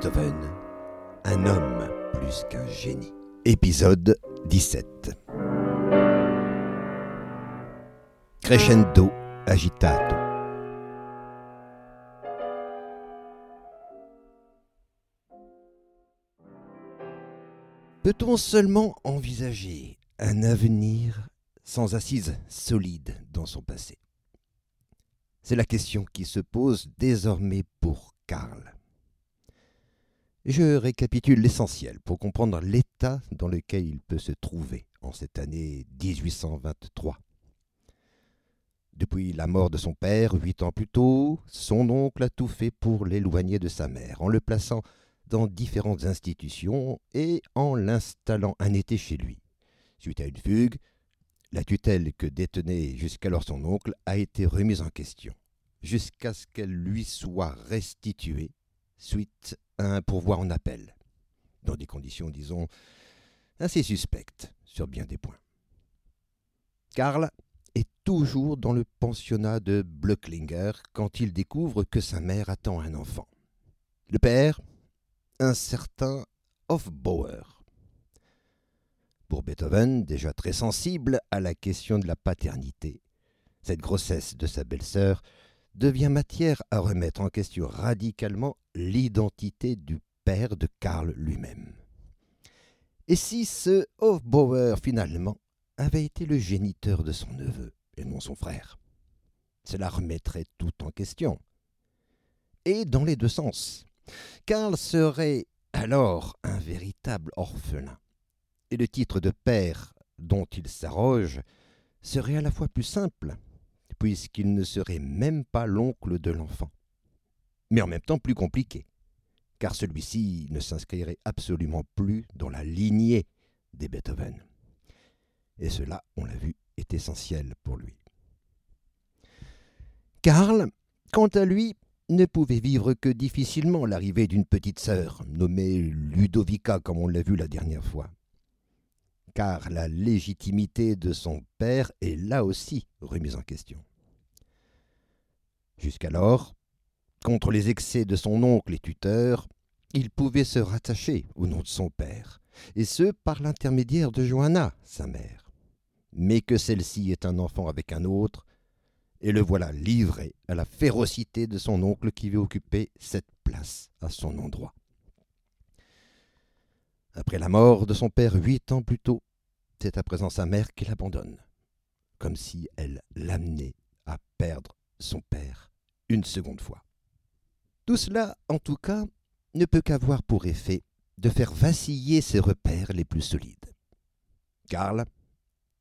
Beethoven, un homme plus qu'un génie. Épisode 17. Crescendo agitato. Peut-on seulement envisager un avenir sans assise solide dans son passé? C'est la question qui se pose désormais pour Karl. Je récapitule l'essentiel pour comprendre l'état dans lequel il peut se trouver en cette année 1823. Depuis la mort de son père, huit ans plus tôt, son oncle a tout fait pour l'éloigner de sa mère, en le plaçant dans différentes institutions et en l'installant un été chez lui. Suite à une fugue, la tutelle que détenait jusqu'alors son oncle a été remise en question, jusqu'à ce qu'elle lui soit restituée suite à un pourvoi en appel, dans des conditions, disons, assez suspectes sur bien des points. Karl est toujours dans le pensionnat de Blöcklinger quand il découvre que sa mère attend un enfant. Le père, un certain Hofbauer. Pour Beethoven, déjà très sensible à la question de la paternité, cette grossesse de sa belle-sœur devient matière à remettre en question radicalement l'identité du père de Karl lui-même. Et si ce Hofbauer, finalement, avait été le géniteur de son neveu, et non son frère? Cela remettrait tout en question. Et dans les deux sens. Karl serait alors un véritable orphelin. Et le titre de père dont il s'arroge serait à la fois plus simple, puisqu'il ne serait même pas l'oncle de l'enfant, mais en même temps plus compliqué, car celui-ci ne s'inscrirait absolument plus dans la lignée des Beethoven. Et cela, on l'a vu, est essentiel pour lui. Karl, quant à lui, ne pouvait vivre que difficilement l'arrivée d'une petite sœur, nommée Ludovica comme on l'a vu la dernière fois. Car la légitimité de son père est là aussi remise en question. Jusqu'alors, contre les excès de son oncle et tuteur, il pouvait se rattacher au nom de son père, et ce par l'intermédiaire de Johanna, sa mère. Mais que celle-ci est un enfant avec un autre, et le voilà livré à la férocité de son oncle qui veut occuper cette place à son endroit. Après la mort de son père huit ans plus tôt, c'est à présent sa mère qui l'abandonne, comme si elle l'amenait à perdre son père une seconde fois. Tout cela, en tout cas, ne peut qu'avoir pour effet de faire vaciller ses repères les plus solides. Karl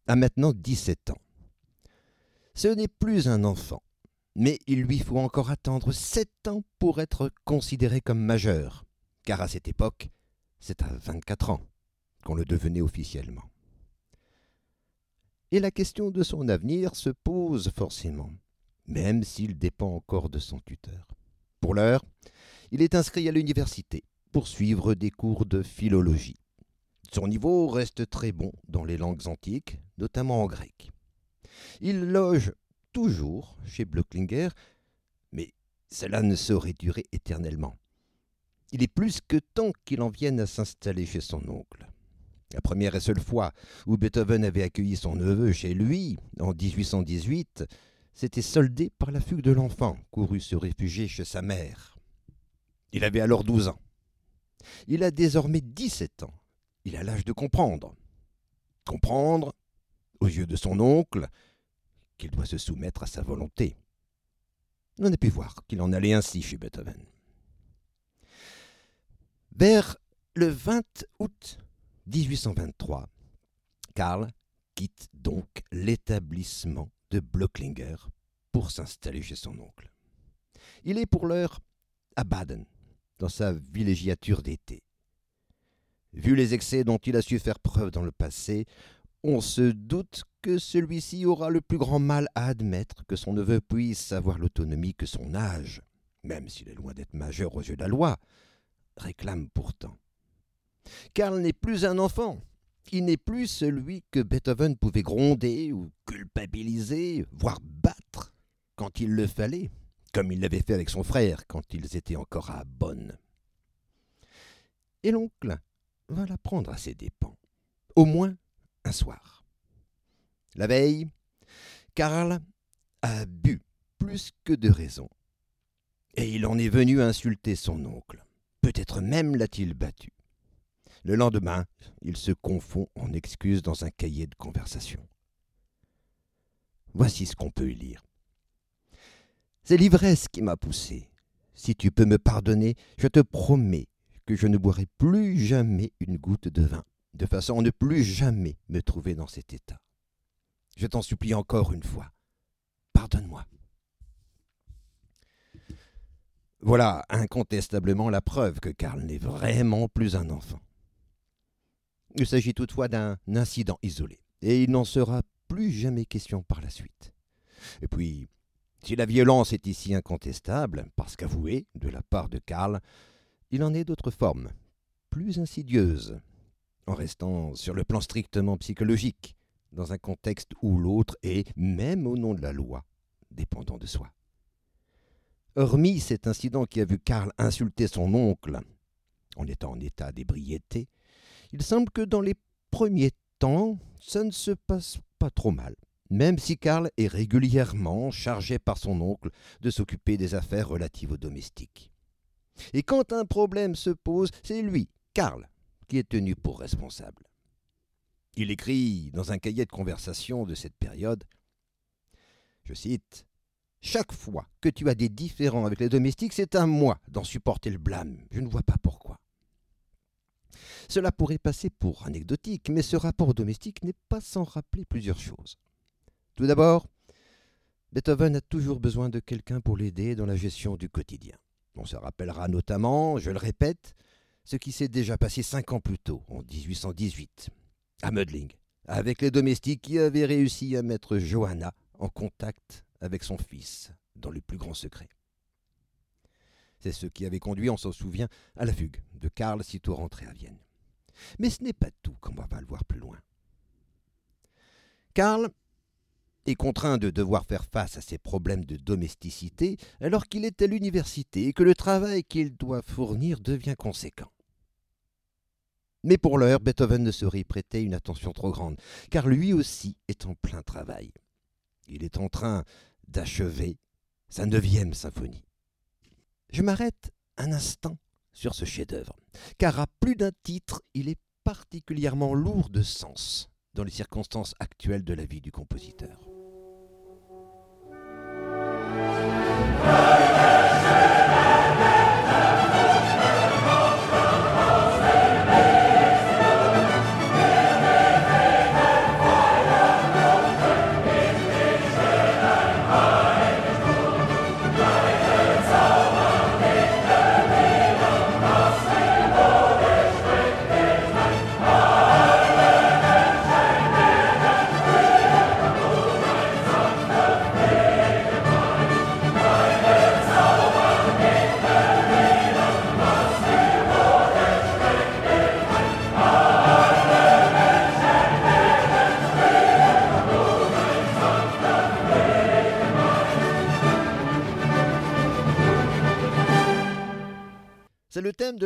a maintenant dix-sept ans. Ce n'est plus un enfant, mais il lui faut encore attendre sept ans pour être considéré comme majeur, car à cette époque, c'est à vingt-quatre ans qu'on le devenait officiellement. Et la question de son avenir se pose forcément, même s'il dépend encore de son tuteur. Pour l'heure, il est inscrit à l'université pour suivre des cours de philologie. Son niveau reste très bon dans les langues antiques, notamment en grec. Il loge toujours chez Blöcklinger, mais cela ne saurait durer éternellement. Il est plus que temps qu'il en vienne à s'installer chez son oncle. La première et seule fois où Beethoven avait accueilli son neveu chez lui, en 1818, s'était soldée par la fugue de l'enfant, couru se réfugier chez sa mère. Il avait alors douze ans. Il a désormais dix-sept ans. Il a l'âge de comprendre. Comprendre, aux yeux de son oncle, qu'il doit se soumettre à sa volonté. On a pu voir qu'il en allait ainsi chez Beethoven. Vers le 20 août 1823, Karl quitte donc l'établissement de Blöcklinger pour s'installer chez son oncle. Il est pour l'heure à Baden, dans sa villégiature d'été. Vu les excès dont il a su faire preuve dans le passé, on se doute que celui-ci aura le plus grand mal à admettre que son neveu puisse avoir l'autonomie que son âge, même s'il est loin d'être majeur aux yeux de la loi, réclame pourtant. Karl n'est plus un enfant, il n'est plus celui que Beethoven pouvait gronder ou culpabiliser, voire battre quand il le fallait, comme il l'avait fait avec son frère quand ils étaient encore à Bonn. Et l'oncle va la prendre à ses dépens, au moins un soir. La veille, Karl a bu plus que de raison, et il en est venu insulter son oncle. Peut-être même l'a-t-il battu. Le lendemain, il se confond en excuses dans un cahier de conversation. Voici ce qu'on peut y lire. C'est l'ivresse qui m'a poussé. Si tu peux me pardonner, je te promets que je ne boirai plus jamais une goutte de vin, de façon à ne plus jamais me trouver dans cet état. Je t'en supplie encore une fois. Pardonne-moi. Voilà incontestablement la preuve que Karl n'est vraiment plus un enfant. Il s'agit toutefois d'un incident isolé, et il n'en sera plus jamais question par la suite. Et puis, si la violence est ici incontestable, parce qu'avouée de la part de Karl, il en est d'autres formes, plus insidieuses, en restant sur le plan strictement psychologique, dans un contexte où l'autre est, même au nom de la loi, dépendant de soi. Hormis cet incident qui a vu Karl insulter son oncle, en étant en état d'ébriété, il semble que dans les premiers temps, ça ne se passe pas trop mal, même si Karl est régulièrement chargé par son oncle de s'occuper des affaires relatives aux domestiques. Et quand un problème se pose, c'est lui, Karl, qui est tenu pour responsable. Il écrit dans un cahier de conversation de cette période, je cite, Chaque fois que tu as des différends avec les domestiques, c'est à moi d'en supporter le blâme. Je ne vois pas pourquoi. Cela pourrait passer pour anecdotique, mais ce rapport domestique n'est pas sans rappeler plusieurs choses. Tout d'abord, Beethoven a toujours besoin de quelqu'un pour l'aider dans la gestion du quotidien. On se rappellera notamment, je le répète, ce qui s'est déjà passé cinq ans plus tôt, en 1818, à Mödling, avec les domestiques qui avaient réussi à mettre Johanna en contact avec son fils, dans le plus grand secret. C'est ce qui avait conduit, on s'en souvient, à la fugue de Karl sitôt rentré à Vienne. Mais ce n'est pas tout, comme on va le voir plus loin. Karl est contraint de devoir faire face à ses problèmes de domesticité alors qu'il est à l'université et que le travail qu'il doit fournir devient conséquent. Mais pour l'heure, Beethoven ne saurait prêter une attention trop grande, car lui aussi est en plein travail. Il est en train d'achever sa neuvième symphonie. Je m'arrête un instant sur ce chef-d'œuvre, car à plus d'un titre, il est particulièrement lourd de sens dans les circonstances actuelles de la vie du compositeur.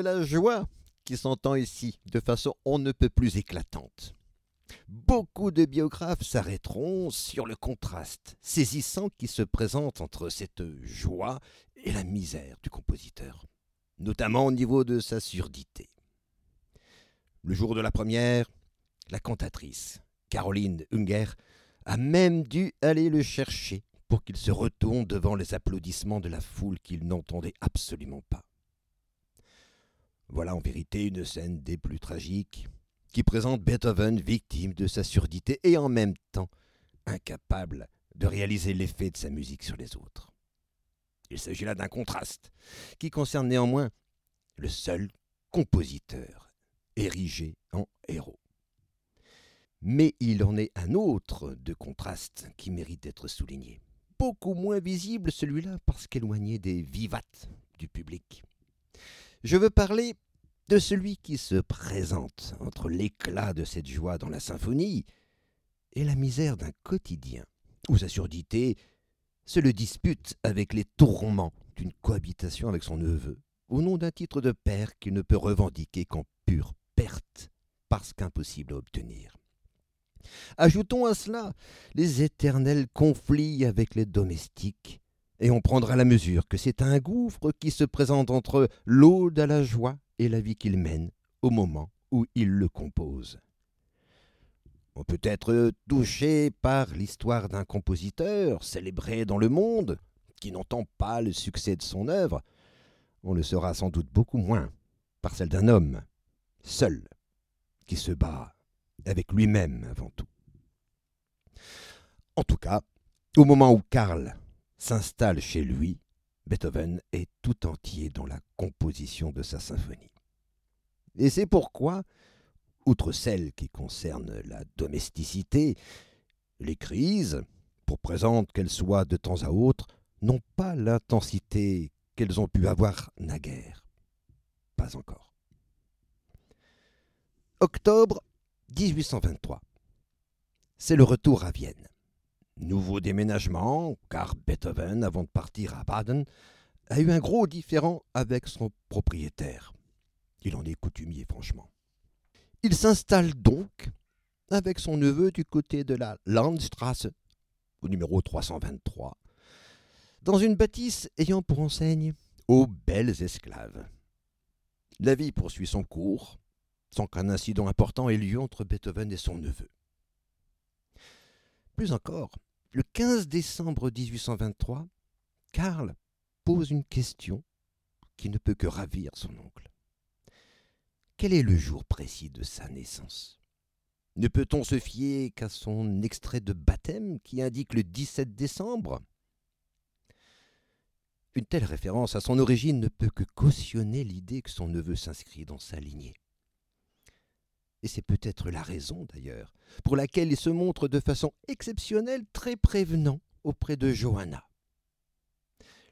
La joie qui s'entend ici de façon on ne peut plus éclatante. Beaucoup de biographes s'arrêteront sur le contraste saisissant qui se présente entre cette joie et la misère du compositeur, notamment au niveau de sa surdité. Le jour de la première, la cantatrice, Caroline Unger, a même dû aller le chercher pour qu'il se retourne devant les applaudissements de la foule qu'il n'entendait absolument pas. Voilà en vérité une scène des plus tragiques, qui présente Beethoven victime de sa surdité et en même temps incapable de réaliser l'effet de sa musique sur les autres. Il s'agit là d'un contraste qui concerne néanmoins le seul compositeur érigé en héros. Mais il en est un autre de contraste qui mérite d'être souligné. Beaucoup moins visible celui-là parce qu'éloigné des vivates du public. Je veux parler de celui qui se présente entre l'éclat de cette joie dans la symphonie et la misère d'un quotidien, où sa surdité se le dispute avec les tourments d'une cohabitation avec son neveu, au nom d'un titre de père qu'il ne peut revendiquer qu'en pure perte, parce qu'impossible à obtenir. Ajoutons à cela les éternels conflits avec les domestiques, et on prendra la mesure que c'est un gouffre qui se présente entre l'aude à la joie et la vie qu'il mène au moment où il le compose. On peut être touché par l'histoire d'un compositeur célébré dans le monde, qui n'entend pas le succès de son œuvre. On le sera sans doute beaucoup moins par celle d'un homme, seul, qui se bat avec lui-même avant tout. En tout cas, au moment où Karl s'installe chez lui, Beethoven est tout entier dans la composition de sa symphonie. Et c'est pourquoi outre celles qui concernent la domesticité, les crises, pour présentes qu'elles soient de temps à autre, n'ont pas l'intensité qu'elles ont pu avoir naguère. Pas encore. Octobre 1823. C'est le retour à Vienne. Nouveau déménagement, car Beethoven, avant de partir à Baden, a eu un gros différend avec son propriétaire. Il en est coutumier, franchement. Il s'installe donc avec son neveu du côté de la Landstrasse, au numéro 323, dans une bâtisse ayant pour enseigne aux belles esclaves. La vie poursuit son cours, sans qu'un incident important ait lieu entre Beethoven et son neveu. Plus encore, le 15 décembre 1823, Karl pose une question qui ne peut que ravir son oncle. Quel est le jour précis de sa naissance? Ne peut-on se fier qu'à son extrait de baptême qui indique le 17 décembre? Une telle référence à son origine ne peut que cautionner l'idée que son neveu s'inscrit dans sa lignée. Et c'est peut-être la raison, d'ailleurs, pour laquelle il se montre de façon exceptionnelle très prévenant auprès de Johanna.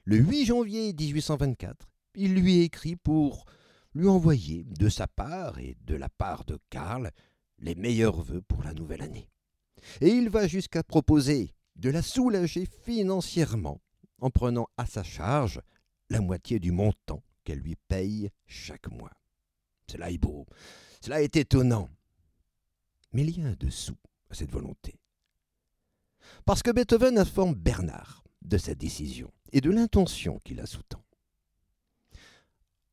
Le 8 janvier 1824, il lui écrit pour lui envoyer, de sa part et de la part de Karl, les meilleurs vœux pour la nouvelle année. Et il va jusqu'à proposer de la soulager financièrement en prenant à sa charge la moitié du montant qu'elle lui paye chaque mois. Cela est beau, cela est étonnant. Mais il y a un dessous à cette volonté. Parce que Beethoven informe Bernard de sa décision et de l'intention qui la sous-tend.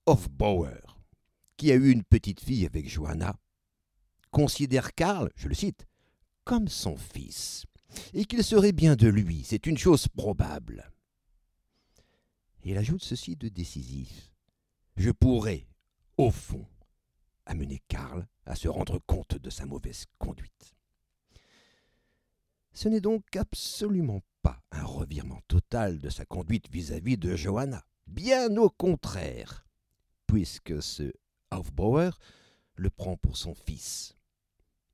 Hofbauer, qui a eu une petite fille avec Johanna, considère Karl, je le cite, comme son fils, et qu'il serait bien de lui, c'est une chose probable. il ajoute ceci de décisif. Je pourrais, au fond, amener Karl à se rendre compte de sa mauvaise conduite. Ce n'est donc absolument pas un revirement total de sa conduite vis-à-vis -vis de Johanna. Bien au contraire puisque ce Hofbauer le prend pour son fils.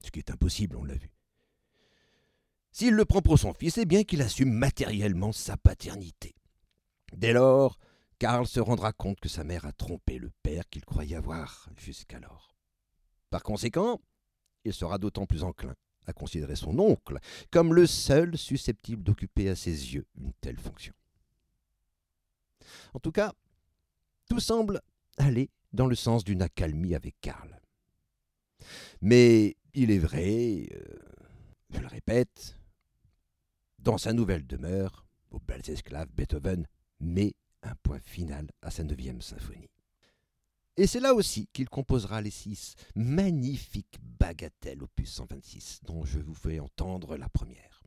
Ce qui est impossible, on l'a vu. S'il le prend pour son fils, c'est bien qu'il assume matériellement sa paternité. Dès lors, Karl se rendra compte que sa mère a trompé le père qu'il croyait avoir jusqu'alors. Par conséquent, il sera d'autant plus enclin à considérer son oncle comme le seul susceptible d'occuper à ses yeux une telle fonction. En tout cas, tout semble aller dans le sens d'une accalmie avec Karl. Mais il est vrai, euh, je le répète, dans sa nouvelle demeure, aux belles esclaves, Beethoven met un point final à sa neuvième symphonie. Et c'est là aussi qu'il composera les six magnifiques bagatelles opus 126, dont je vous fais entendre la première.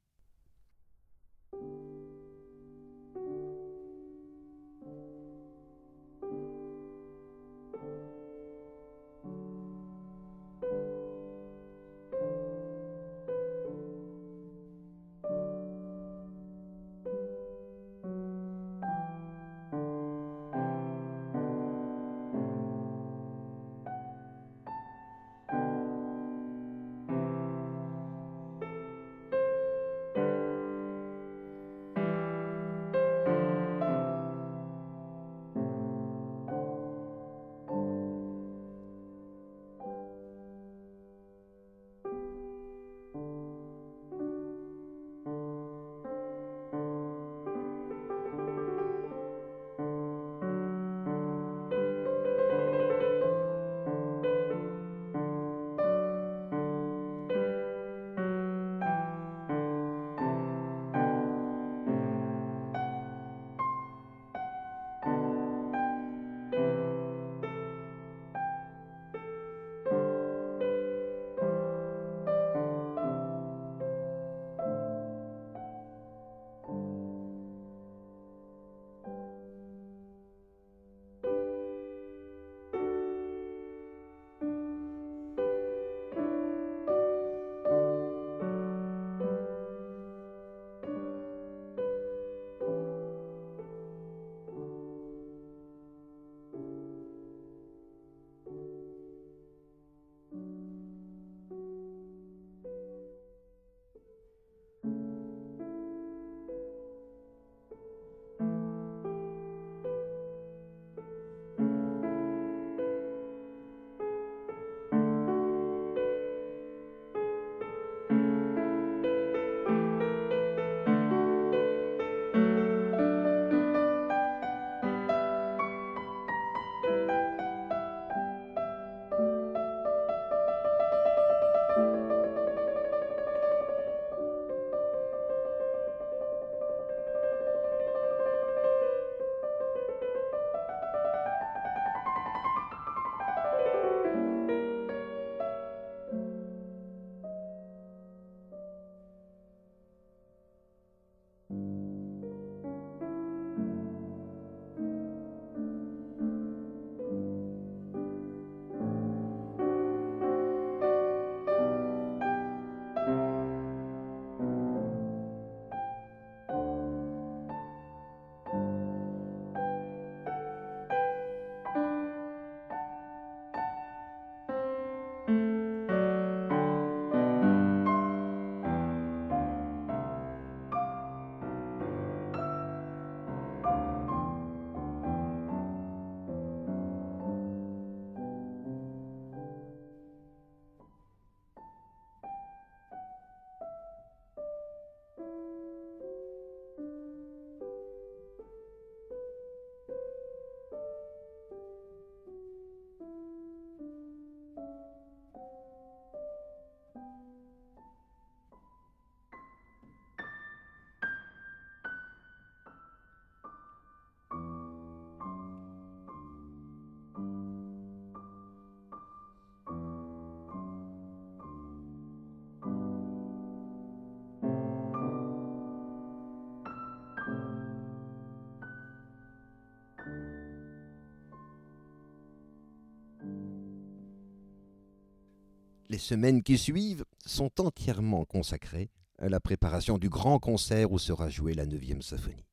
Les semaines qui suivent sont entièrement consacrées à la préparation du grand concert où sera jouée la 9e symphonie.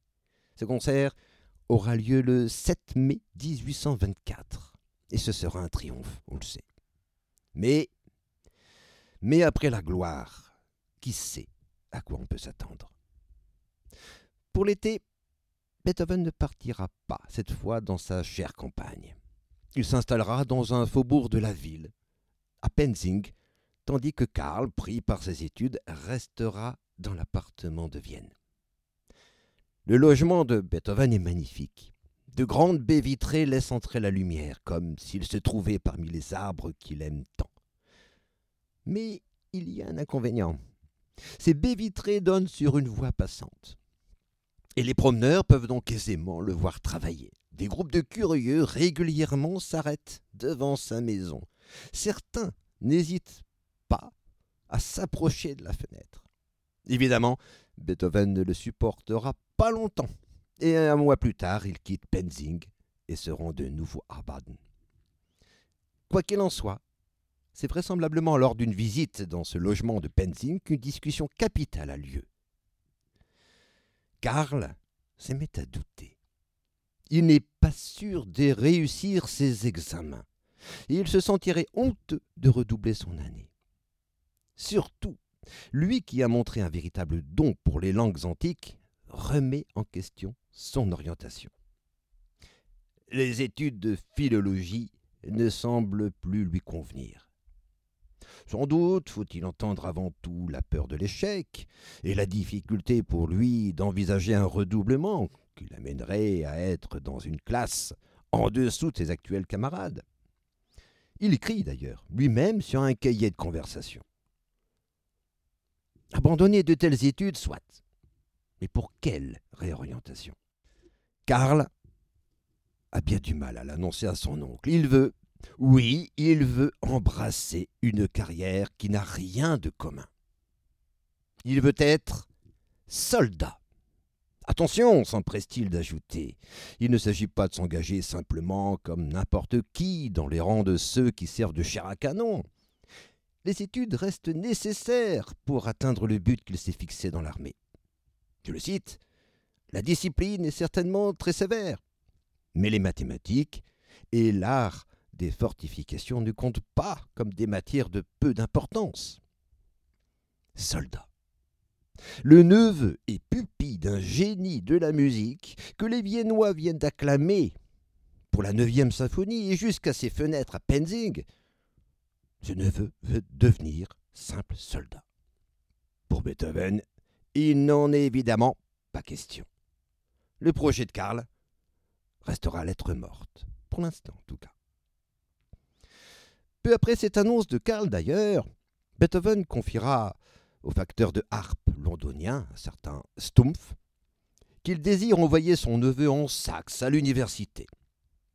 Ce concert aura lieu le 7 mai 1824 et ce sera un triomphe, on le sait. Mais, mais après la gloire, qui sait à quoi on peut s'attendre? Pour l'été, Beethoven ne partira pas cette fois dans sa chère campagne. Il s'installera dans un faubourg de la ville, à Penzing, tandis que Karl, pris par ses études, restera dans l'appartement de Vienne. Le logement de Beethoven est magnifique. De grandes baies vitrées laissent entrer la lumière, comme s'il se trouvait parmi les arbres qu'il aime tant. Mais il y a un inconvénient. Ces baies vitrées donnent sur une voie passante. Et les promeneurs peuvent donc aisément le voir travailler. Des groupes de curieux régulièrement s'arrêtent devant sa maison. Certains n'hésitent pas à s'approcher de la fenêtre. Évidemment, Beethoven ne le supportera pas longtemps, et un mois plus tard, il quitte Penzing et se rend de nouveau à Baden. Quoi qu'il en soit, c'est vraisemblablement lors d'une visite dans ce logement de Penzing qu'une discussion capitale a lieu. Karl se met à douter. Il n'est pas sûr de réussir ses examens. Il se sentirait honteux de redoubler son année. Surtout, lui qui a montré un véritable don pour les langues antiques remet en question son orientation. Les études de philologie ne semblent plus lui convenir. Sans doute faut-il entendre avant tout la peur de l'échec et la difficulté pour lui d'envisager un redoublement qui l'amènerait à être dans une classe en dessous de ses actuels camarades. Il écrit d'ailleurs lui-même sur un cahier de conversation. Abandonner de telles études, soit. Mais pour quelle réorientation? Karl a bien du mal à l'annoncer à son oncle. Il veut, oui, il veut embrasser une carrière qui n'a rien de commun. Il veut être soldat. Attention, s'empresse-t-il d'ajouter, il ne s'agit pas de s'engager simplement comme n'importe qui dans les rangs de ceux qui servent de chair à canon. Les études restent nécessaires pour atteindre le but qu'il s'est fixé dans l'armée. Je le cite, La discipline est certainement très sévère, mais les mathématiques et l'art des fortifications ne comptent pas comme des matières de peu d'importance. Soldat. Le neveu et pupille d'un génie de la musique que les Viennois viennent d'acclamer pour la neuvième symphonie et jusqu'à ses fenêtres à Penzing, ce neveu veut devenir simple soldat. Pour Beethoven, il n'en est évidemment pas question. Le projet de Karl restera lettre morte, pour l'instant en tout cas. Peu après cette annonce de Karl d'ailleurs, Beethoven confiera au facteur de harpe londonien, un certain Stumpf, qu'il désire envoyer son neveu en Saxe à l'université.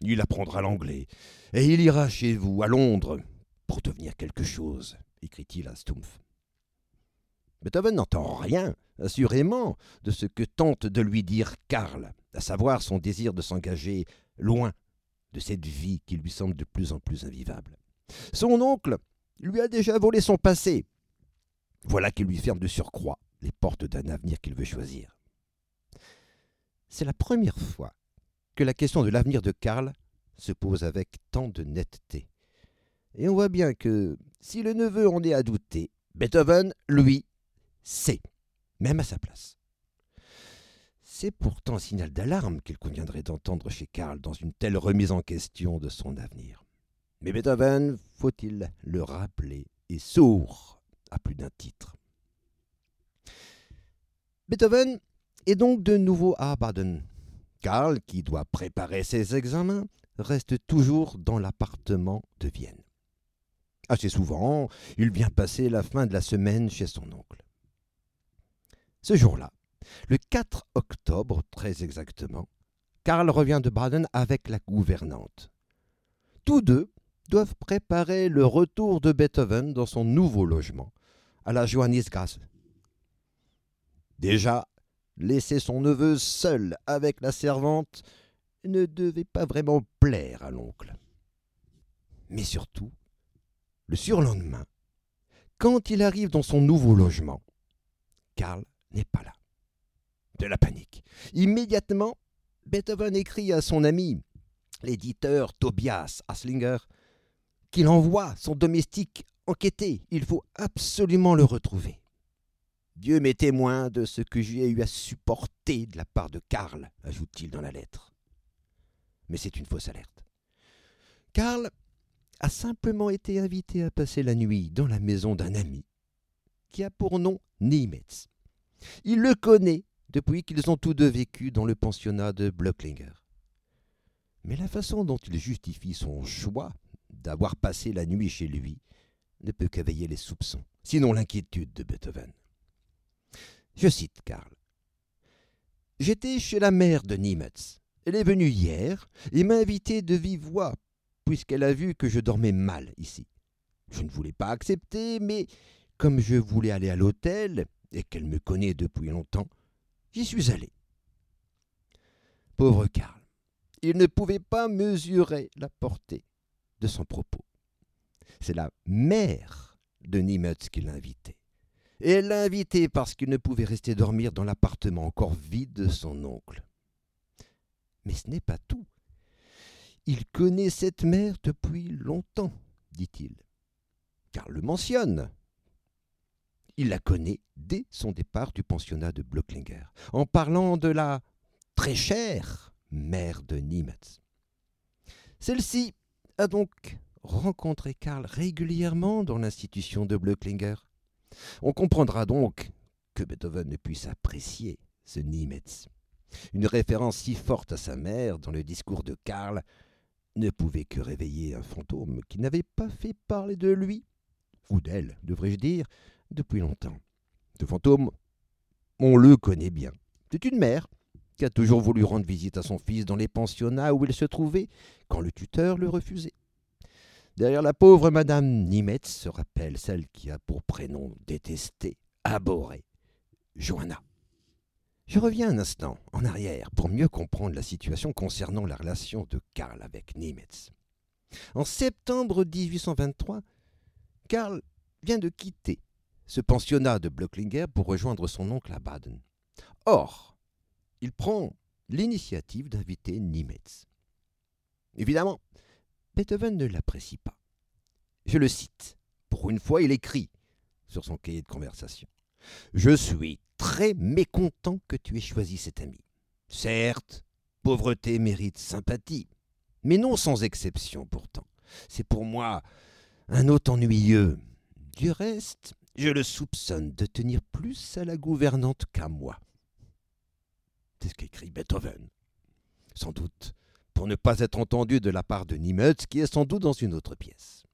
Il apprendra l'anglais, et il ira chez vous, à Londres, pour devenir quelque chose, écrit-il à Stumpf. Beethoven n'entend rien, assurément, de ce que tente de lui dire Karl, à savoir son désir de s'engager loin de cette vie qui lui semble de plus en plus invivable. Son oncle lui a déjà volé son passé, voilà qui lui ferme de surcroît les portes d'un avenir qu'il veut choisir. C'est la première fois que la question de l'avenir de Karl se pose avec tant de netteté. Et on voit bien que, si le neveu en est à douter, Beethoven, lui, sait, même à sa place. C'est pourtant un signal d'alarme qu'il conviendrait d'entendre chez Karl dans une telle remise en question de son avenir. Mais Beethoven, faut-il le rappeler, est sourd à plus d'un titre. Beethoven est donc de nouveau à Baden. Karl, qui doit préparer ses examens, reste toujours dans l'appartement de Vienne. Assez souvent, il vient passer la fin de la semaine chez son oncle. Ce jour-là, le 4 octobre très exactement, Karl revient de Baden avec la gouvernante. Tous deux doivent préparer le retour de Beethoven dans son nouveau logement, à la Johannisgasse. Déjà, laisser son neveu seul avec la servante ne devait pas vraiment plaire à l'oncle. Mais surtout, le surlendemain, Quand il arrive dans son nouveau logement, Karl n'est pas là. De la panique. Immédiatement, Beethoven écrit à son ami, l'éditeur Tobias Haslinger, qu'il envoie son domestique enquêter. Il faut absolument le retrouver. Dieu m'est témoin de ce que j'ai eu à supporter de la part de Karl, ajoute-t-il dans la lettre. Mais c'est une fausse alerte. Karl a simplement été invité à passer la nuit dans la maison d'un ami qui a pour nom Niemetz. Il le connaît depuis qu'ils ont tous deux vécu dans le pensionnat de Blöcklinger. Mais la façon dont il justifie son choix d'avoir passé la nuit chez lui ne peut qu'éveiller les soupçons, sinon l'inquiétude de Beethoven. Je cite Karl. J'étais chez la mère de Niemetz. Elle est venue hier et m'a invité de vive voix, puisqu'elle a vu que je dormais mal ici. Je ne voulais pas accepter, mais comme je voulais aller à l'hôtel et qu'elle me connaît depuis longtemps, j'y suis allé. Pauvre Karl, il ne pouvait pas mesurer la portée de son propos. C'est la mère de Niemetz qui l'a invité. Et elle l'a invité parce qu'il ne pouvait rester dormir dans l'appartement encore vide de son oncle. Mais ce n'est pas tout. Il connaît cette mère depuis longtemps, dit-il. Car le mentionne. Il la connaît dès son départ du pensionnat de Blöcklinger, en parlant de la très chère mère de Niemetz. Celle-ci a donc rencontré Karl régulièrement dans l'institution de Blöcklinger. On comprendra donc que Beethoven ne puisse apprécier ce Niemetz. Une référence si forte à sa mère dans le discours de Karl ne pouvait que réveiller un fantôme qui n'avait pas fait parler de lui, ou d'elle, devrais-je dire, depuis longtemps. Ce fantôme, on le connaît bien. C'est une mère qui a toujours voulu rendre visite à son fils dans les pensionnats où il se trouvait, quand le tuteur le refusait. Derrière la pauvre Madame Nimetz se rappelle celle qui a pour prénom détesté, abhorré, Joanna. Je reviens un instant en arrière pour mieux comprendre la situation concernant la relation de Karl avec Nimetz. En septembre 1823, Karl vient de quitter ce pensionnat de Blöcklinger pour rejoindre son oncle à Baden. Or, il prend l'initiative d'inviter Nimetz. Évidemment, Beethoven ne l'apprécie pas. Je le cite. Pour une fois, il écrit sur son cahier de conversation. Je suis très mécontent que tu aies choisi cet ami. Certes, pauvreté mérite sympathie, mais non sans exception pourtant. C'est pour moi un hôte ennuyeux. Du reste, je le soupçonne de tenir plus à la gouvernante qu'à moi. C'est ce qu'écrit Beethoven. Sans doute pour ne pas être entendu de la part de Niemetz, qui est sans doute dans une autre pièce.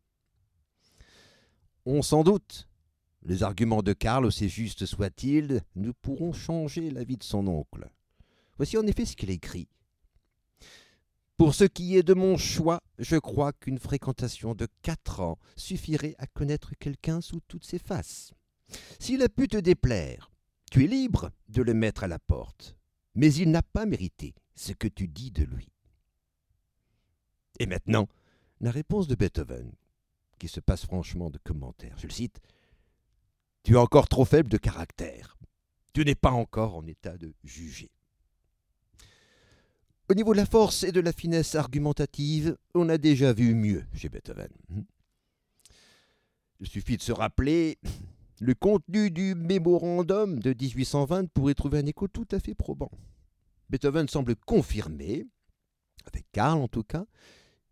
On s'en doute. Les arguments de Karl, aussi justes soient-ils, ne pourront changer la vie de son oncle. Voici en effet ce qu'il écrit. Pour ce qui est de mon choix, je crois qu'une fréquentation de quatre ans suffirait à connaître quelqu'un sous toutes ses faces. S'il a pu te déplaire, tu es libre de le mettre à la porte, mais il n'a pas mérité ce que tu dis de lui. Et maintenant, la réponse de Beethoven, qui se passe franchement de commentaires. Je le cite Tu es encore trop faible de caractère. Tu n'es pas encore en état de juger. Au niveau de la force et de la finesse argumentative, on a déjà vu mieux chez Beethoven. Il suffit de se rappeler le contenu du mémorandum de 1820 pour trouver un écho tout à fait probant. Beethoven semble confirmer, avec Karl en tout cas,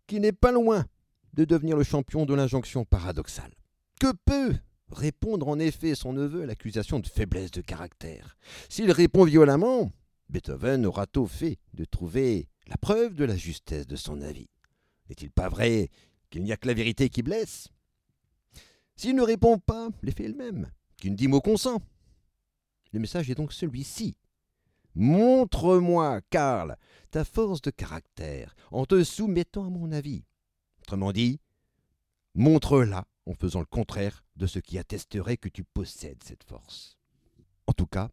qu'il n'est pas loin de devenir le champion de l'injonction paradoxale. Que peut répondre en effet son neveu à l'accusation de faiblesse de caractère? S'il répond violemment, Beethoven aura tôt fait de trouver la preuve de la justesse de son avis. N'est-il pas vrai qu'il n'y a que la vérité qui blesse? S'il ne répond pas, l'effet est le même, qu'il ne dit mot consent. Le message est donc celui-ci. Montre-moi, Karl, ta force de caractère en te soumettant à mon avis. Autrement dit, montre-la en faisant le contraire de ce qui attesterait que tu possèdes cette force. En tout cas,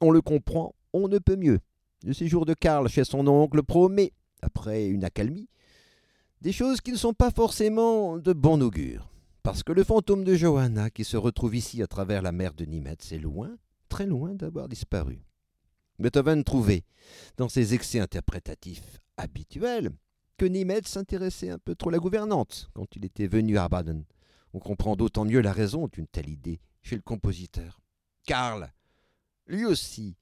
on le comprend on ne peut mieux. Le séjour de Karl chez son oncle promet, après une accalmie, des choses qui ne sont pas forcément de bon augure. Parce que le fantôme de Johanna, qui se retrouve ici à travers la mer de Nimetz, est loin, très loin d'avoir disparu. Beethoven trouvait, dans ses excès interprétatifs habituels, que Nimetz s'intéressait un peu trop à la gouvernante quand il était venu à Baden. On comprend d'autant mieux la raison d'une telle idée chez le compositeur. Karl, lui aussi,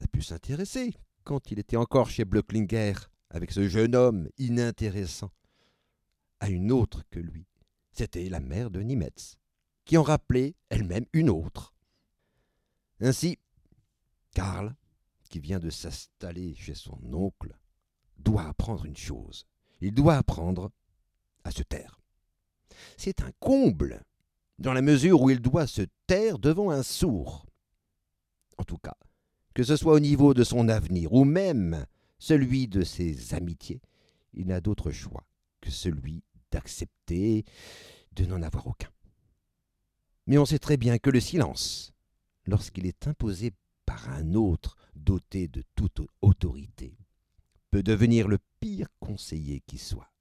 a pu s'intéresser quand il était encore chez Blöcklinger avec ce jeune homme inintéressant à une autre que lui. C'était la mère de Nimetz, qui en rappelait elle-même une autre. Ainsi, Karl, qui vient de s'installer chez son oncle, doit apprendre une chose. Il doit apprendre à se taire. C'est un comble, dans la mesure où il doit se taire devant un sourd. En tout cas, que ce soit au niveau de son avenir ou même celui de ses amitiés, il n'a d'autre choix que celui d'accepter de n'en avoir aucun. Mais on sait très bien que le silence, lorsqu'il est imposé par un autre doté de toute autorité, peut devenir le pire conseiller qui soit.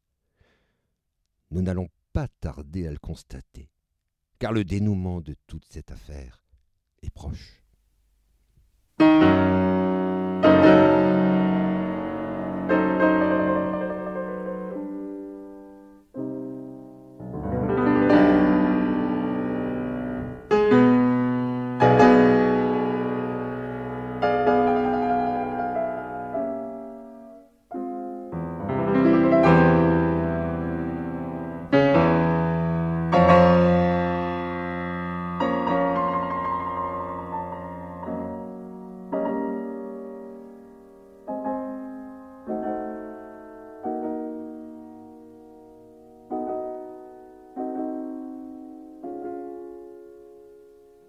Nous n'allons pas tarder à le constater, car le dénouement de toute cette affaire est proche.